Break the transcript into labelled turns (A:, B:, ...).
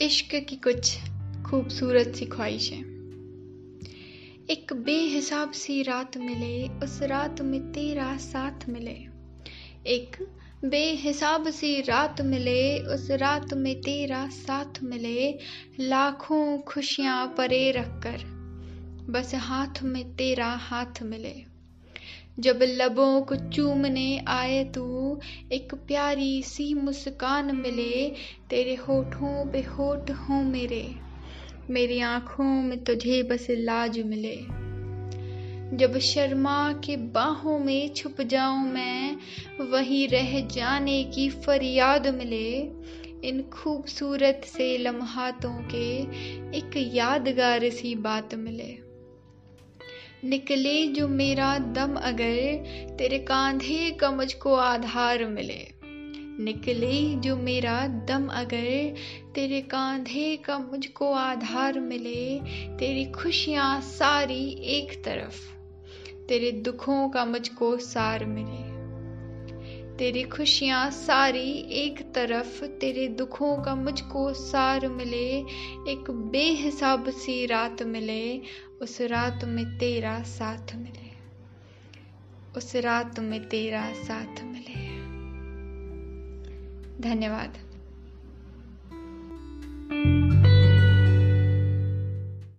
A: इश्क की कुछ खूबसूरत सी ख्वाहिशें। एक बेहिसाब सी रात मिले, उस रात में तेरा साथ मिले। एक बेहिसाब सी रात मिले, उस रात में तेरा साथ मिले। लाखों खुशियाँ परे रखकर बस हाथ में तेरा हाथ मिले। जब लबों को चूमने आए तू, एक प्यारी सी मुस्कान मिले, तेरे होठों पे होठ हो मेरे, मेरी आँखों में तुझे बस लाज मिले। जब शर्मा के बाहों में छुप जाऊँ मैं, वहीं रह जाने की फरियाद मिले। इन खूबसूरत से लम्हातों के एक यादगार सी बात मिले। निकले जो मेरा दम अगर, तेरे कांधे का मुझको आधार मिले। निकले जो मेरा दम अगर, तेरे कांधे का मुझको आधार मिले। तेरी खुशियाँ सारी एक तरफ़, तेरे दुखों का मुझको सार मिले। तेरी खुशियाँ सारी एक तरफ़, तेरे दुखों का मुझको सार मिले। एक बेहिसाब सी रात मिले, उस रात में तेरा साथ मिले। उस रात में तेरा साथ मिले। धन्यवाद।